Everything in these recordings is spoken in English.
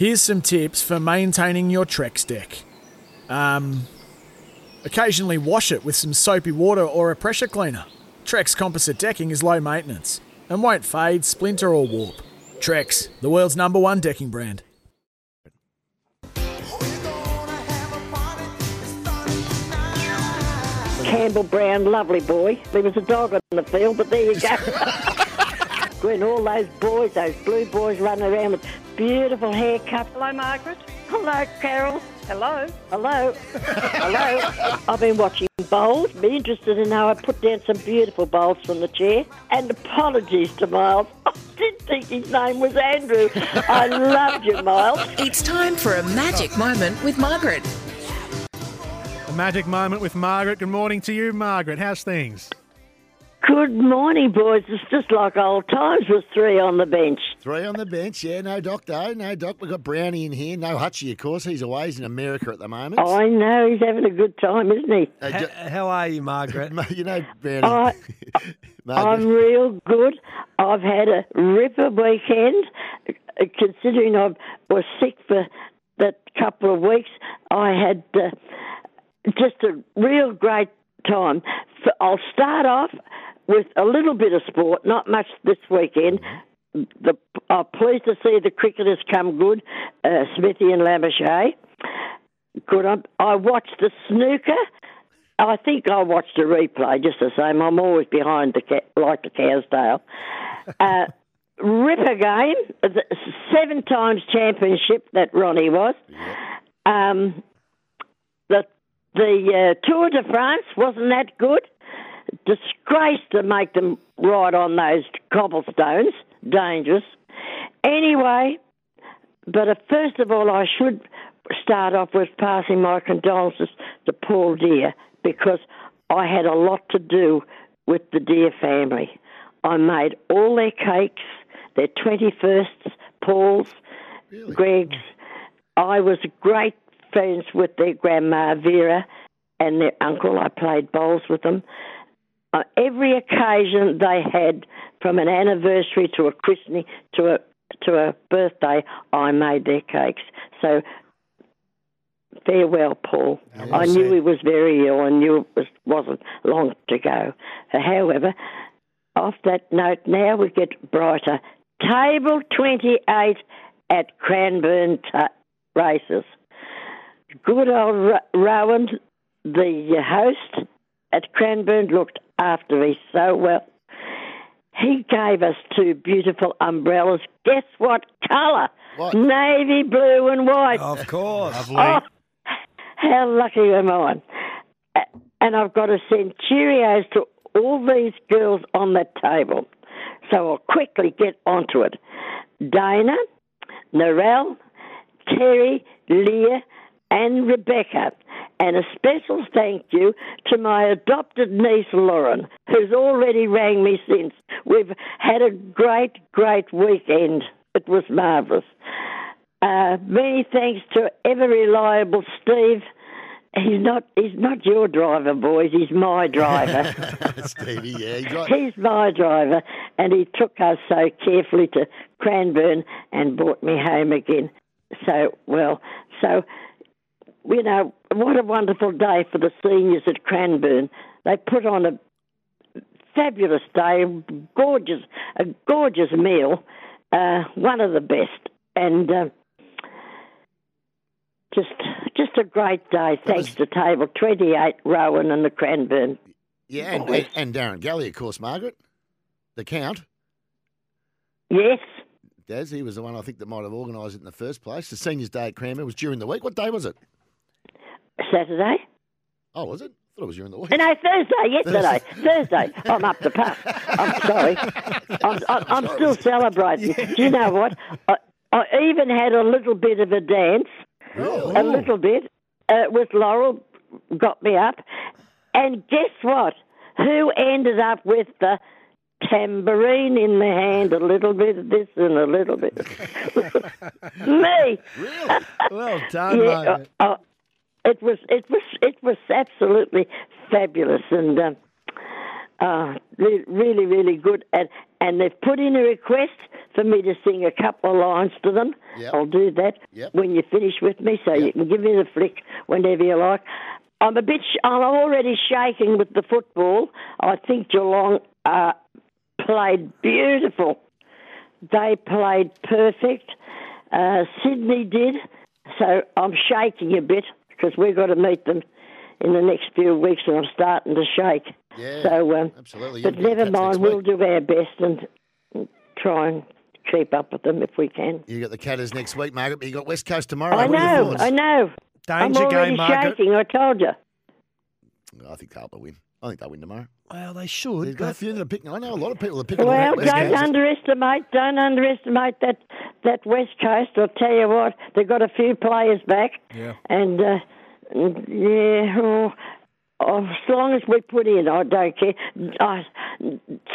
Here's some tips for maintaining your Trex deck. Um, occasionally wash it with some soapy water or a pressure cleaner. Trex composite decking is low maintenance and won't fade, splinter, or warp. Trex, the world's number one decking brand. Campbell Brown, lovely boy. There was a dog on the field, but there you go. when all those boys, those blue boys running around with beautiful haircut. Hello, Margaret. Hello, Carol. Hello. Hello. Hello. I've been watching bowls. Be interested in how I put down some beautiful bowls from the chair. And apologies to Miles. I didn't think his name was Andrew. I loved you, Miles. It's time for a magic moment with Margaret. A magic moment with Margaret. Good morning to you, Margaret. How's things? Good morning, boys. It's just like old times with three on the bench. Three on the bench, yeah. No doc, though. No doc. We've got Brownie in here. No Hutchie, of course. He's away. He's in America at the moment. I know he's having a good time, isn't he? Uh, H- ju- how are you, Margaret? you know, Brownie. I, Margaret. I'm real good. I've had a ripper weekend. Uh, Considering I was sick for that couple of weeks, I had uh, just a real great time. I'll start off with a little bit of sport, not much this weekend. The, I'm pleased to see the cricketers come good, uh, Smithy and Labuschagne. Good. I, I watched the snooker. I think I watched a replay just the same. I'm always behind the cat, like the cow's tail. Uh, Ripper game, seven times championship that Ronnie was. Um, the the uh, Tour de France wasn't that good. Disgrace to make them ride on those cobblestones. Dangerous. Anyway, but uh, first of all, I should start off with passing my condolences to Paul Deer because I had a lot to do with the Deer family. I made all their cakes, their 21st, Paul's, Greg's. I was great friends with their grandma Vera and their uncle. I played bowls with them. Uh, every occasion they had, from an anniversary to a christening to a to a birthday, I made their cakes. So farewell, Paul. I knew he was very ill. I knew it was, wasn't long to go. However, off that note, now we get brighter. Table 28 at Cranbourne ta Races. Good old Ro- Rowan, the host at Cranbourne, looked after me so well. He gave us two beautiful umbrellas. Guess what colour? What? Navy blue and white. Of course. Oh, how lucky am I? And I've got to send Cheerios to all these girls on that table. So I'll quickly get onto it. Dana, Narelle, Terry, Leah, and Rebecca. And a special thank you to my adopted niece Lauren, who's already rang me since. We've had a great, great weekend. It was marvellous. Uh, many thanks to ever reliable Steve. He's not he's not your driver, boys. He's my driver. Stevie, yeah. He's right. he's my driver, and he took us so carefully to Cranbourne and brought me home again. So well, so you know what a wonderful day for the seniors at Cranbourne. They put on a fabulous day, gorgeous, a gorgeous meal, uh, one of the best, and. Uh, just, just a great day. Thanks to Table Twenty Eight, Rowan, and the Cranbourne. Yeah, and, and, and Darren Galley, of course, Margaret. The Count. Yes, Daz, he was the one I think that might have organised it in the first place. The seniors' day at Cranbourne was during the week. What day was it? Saturday. Oh, was it? I thought it was during the week. No, Thursday, yesterday. Thursday. I'm up to par. I'm sorry. I'm, I'm, I'm still celebrating. Do you know what? I, I even had a little bit of a dance, a little bit, uh, with Laurel, got me up. And guess what? Who ended up with the tambourine in the hand, a little bit of this and a little bit of Me. Really? Well done, Yeah, Margaret. Uh, uh, it was it was it was absolutely fabulous and um, uh, really really good. And and they've put in a request for me to sing a couple of lines to them. Yep. I'll do that Yep. when you finish with me, so you can give me the flick whenever you like. I'm a bit. Sh- I'm already shaking with the football. I think Geelong uh, played beautiful. They played perfect. Uh, Sydney did. So I'm shaking a bit because we've got to meet them in the next few weeks, and I'm starting to shake. Yeah, So, um, absolutely. but You'll never mind. We'll do our best and and try and keep up with them if we can. You got the Catters next week, Margaret, but you got West Coast tomorrow. I What are your know. I know. Danger I'm already game, Margaret. shaking. I told you. I think they'll win. I think they'll win tomorrow. Well, they There's should. got a few that are picking. I know a lot of people are picking. Well, don't underestimate. Don't underestimate that that West Coast. I'll tell you what, they've got a few players back. Yeah. And uh, yeah, oh, oh, as long as we put in, I don't care. As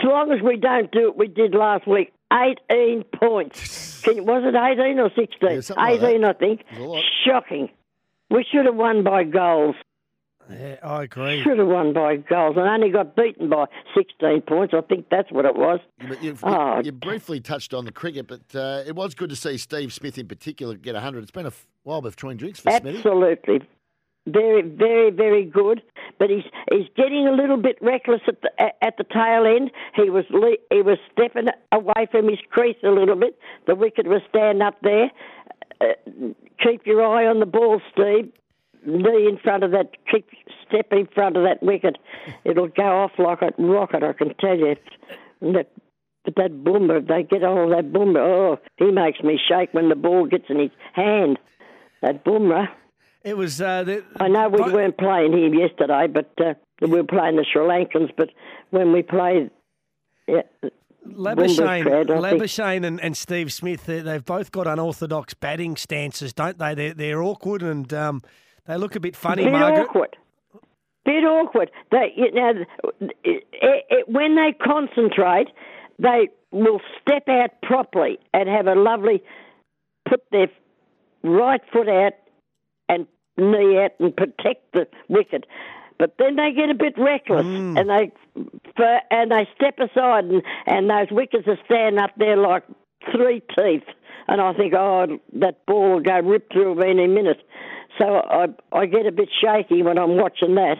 long as we don't do what we did last week. 18 points. Can, was it 18 or 16? Yeah, something like 18. I think. It was a lot. Shocking. We should have won by goals. Yeah, I agree. Should have won by goals and only got beaten by 16 points. I think that's what it was. You, you've, Oh. you briefly touched on the cricket, but uh, it was good to see Steve Smith in particular get 100. It's been a while between drinks for Smithy. Absolutely. Very, very, very good. But he's he's getting a little bit reckless at the at- at the tail end. He was le- he was stepping away from his crease a little bit. The wicket was stand up there. Uh, keep your eye on the ball, Steve. Knee in front of that. Keep step in front of that wicket. It'll go off like a rocket. I can tell you. And that, but that boomer, they get all that boomer. Oh, he makes me shake when the ball gets in his hand. That boomer. It was. Uh, the, I know we weren't playing him yesterday, but uh, we were playing the Sri Lankans. But when we played, yeah, Labuschagne, crowd, Labuschagne and, and Steve Smith, they, they've both got unorthodox batting stances, don't they? They're, they're awkward and um, they look a bit funny, bit Margaret. awkward. Bit awkward. They, you know, it, it, when they concentrate, they will step out properly and have a lovely put their right foot out and knee out and protect the wicket. But then they get a bit reckless mm. and they for, and they step aside and, and those wickets are standing up there like three teeth. And I think, oh, that ball will go rip through me any minute. So I I get a bit shaky when I'm watching that.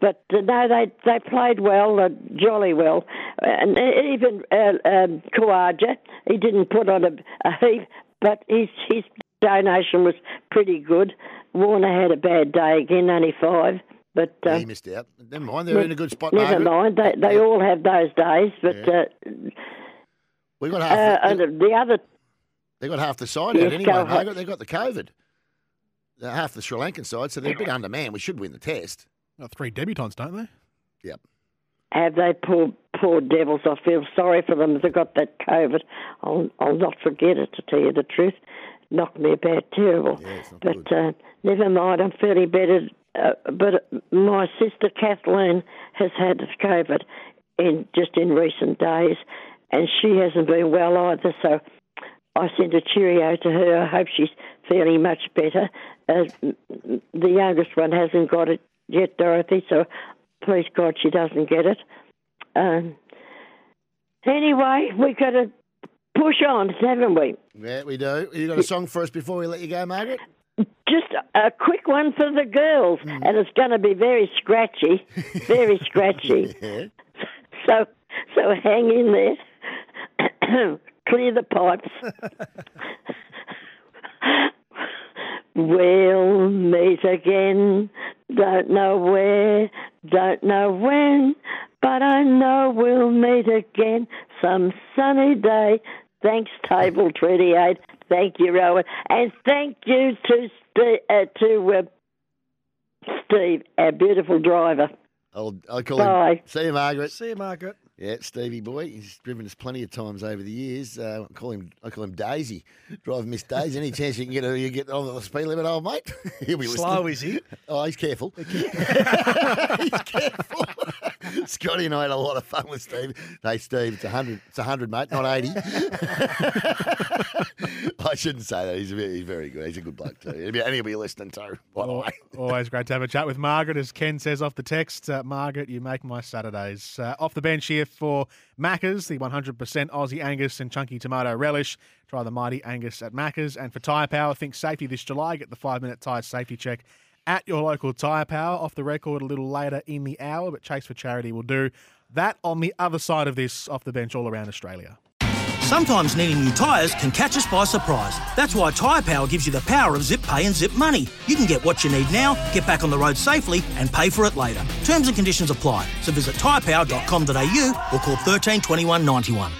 But uh, no, they they played well, uh, jolly well, and even uh, um, Khawaja, he didn't put on a, a heap, but his his donation was pretty good. Warner had a bad day again, only five, but Yeah, um, he missed out. Never mind, they're in a good spot. never Margaret. mind. They they Yeah. all have those days, but Yeah. uh, We got uh, half. and they, the other they got half the side out anyway, go ahead. Margaret. They got the COVID. Half the Sri Lankan side, so they're a bit undermanned. We should win the test. Got three debutants, don't they? Yep. Have they poor poor devils? I feel sorry for them. They got that COVID. I'll I'll not forget it to tell you the truth. Knocked me about terrible. Yeah, it's not but uh, never mind. I'm fairly better. Uh, but my sister Kathleen has had COVID in just in recent days, and she hasn't been well either. So I sent a cheerio to her. I hope she's feeling much better. Uh, the youngest one hasn't got it yet, Dorothy. So please God she doesn't get it. Um, anyway, we've got to push on, haven't we? Yeah, we do. You got a song for us before we let you go, Margaret? Just a quick one for the girls, and it's going to be very scratchy, very scratchy. Yeah. So, so hang in there. Clear the pipes. we'll meet again. Don't know where, don't know when, but I know we'll meet again some sunny day. Thanks, Table 28. Thank you, Rowan. And thank you to, Steve, uh, to uh, Steve, our beautiful driver. I'll, I'll call Bye. him. See you, Margaret. See you, Margaret. Yeah, Stevie boy. He's driven us plenty of times over the years. Uh, I call him. I call him Daisy. Driving Miss Daisy. Any chance you can get you get on the speed limit, old mate? He'll be Slow, listening. is he? Oh, he's careful. he's careful. Scotty and I had a lot of fun with Steve. Hey, Steve, it's hundred. It's hundred, mate, not eighty. I shouldn't say that. He's very, he's very good. He's a good bloke too, and he'll be listening too. By the way. Always great to have a chat with Margaret. As Ken says off the text, uh, Margaret, you make my Saturdays. Uh, off the bench here for Macca's, the 100% Aussie Angus and chunky tomato relish. Try the mighty Angus at Macca's. And for Tyre Power, think safety this July. Get the five minute tyre safety check at your local Tyre Power. Off the record a little later in the hour, but Chase for Charity will do that on the other side of this, off the bench all around Australia. Sometimes needing new tyres can catch us by surprise. That's why Tyre Power gives you the power of zip pay and zip money. You can get what you need now, get back on the road safely, and pay for it later. Terms and conditions apply. So visit tyrepower.com.au or call 13 21 91.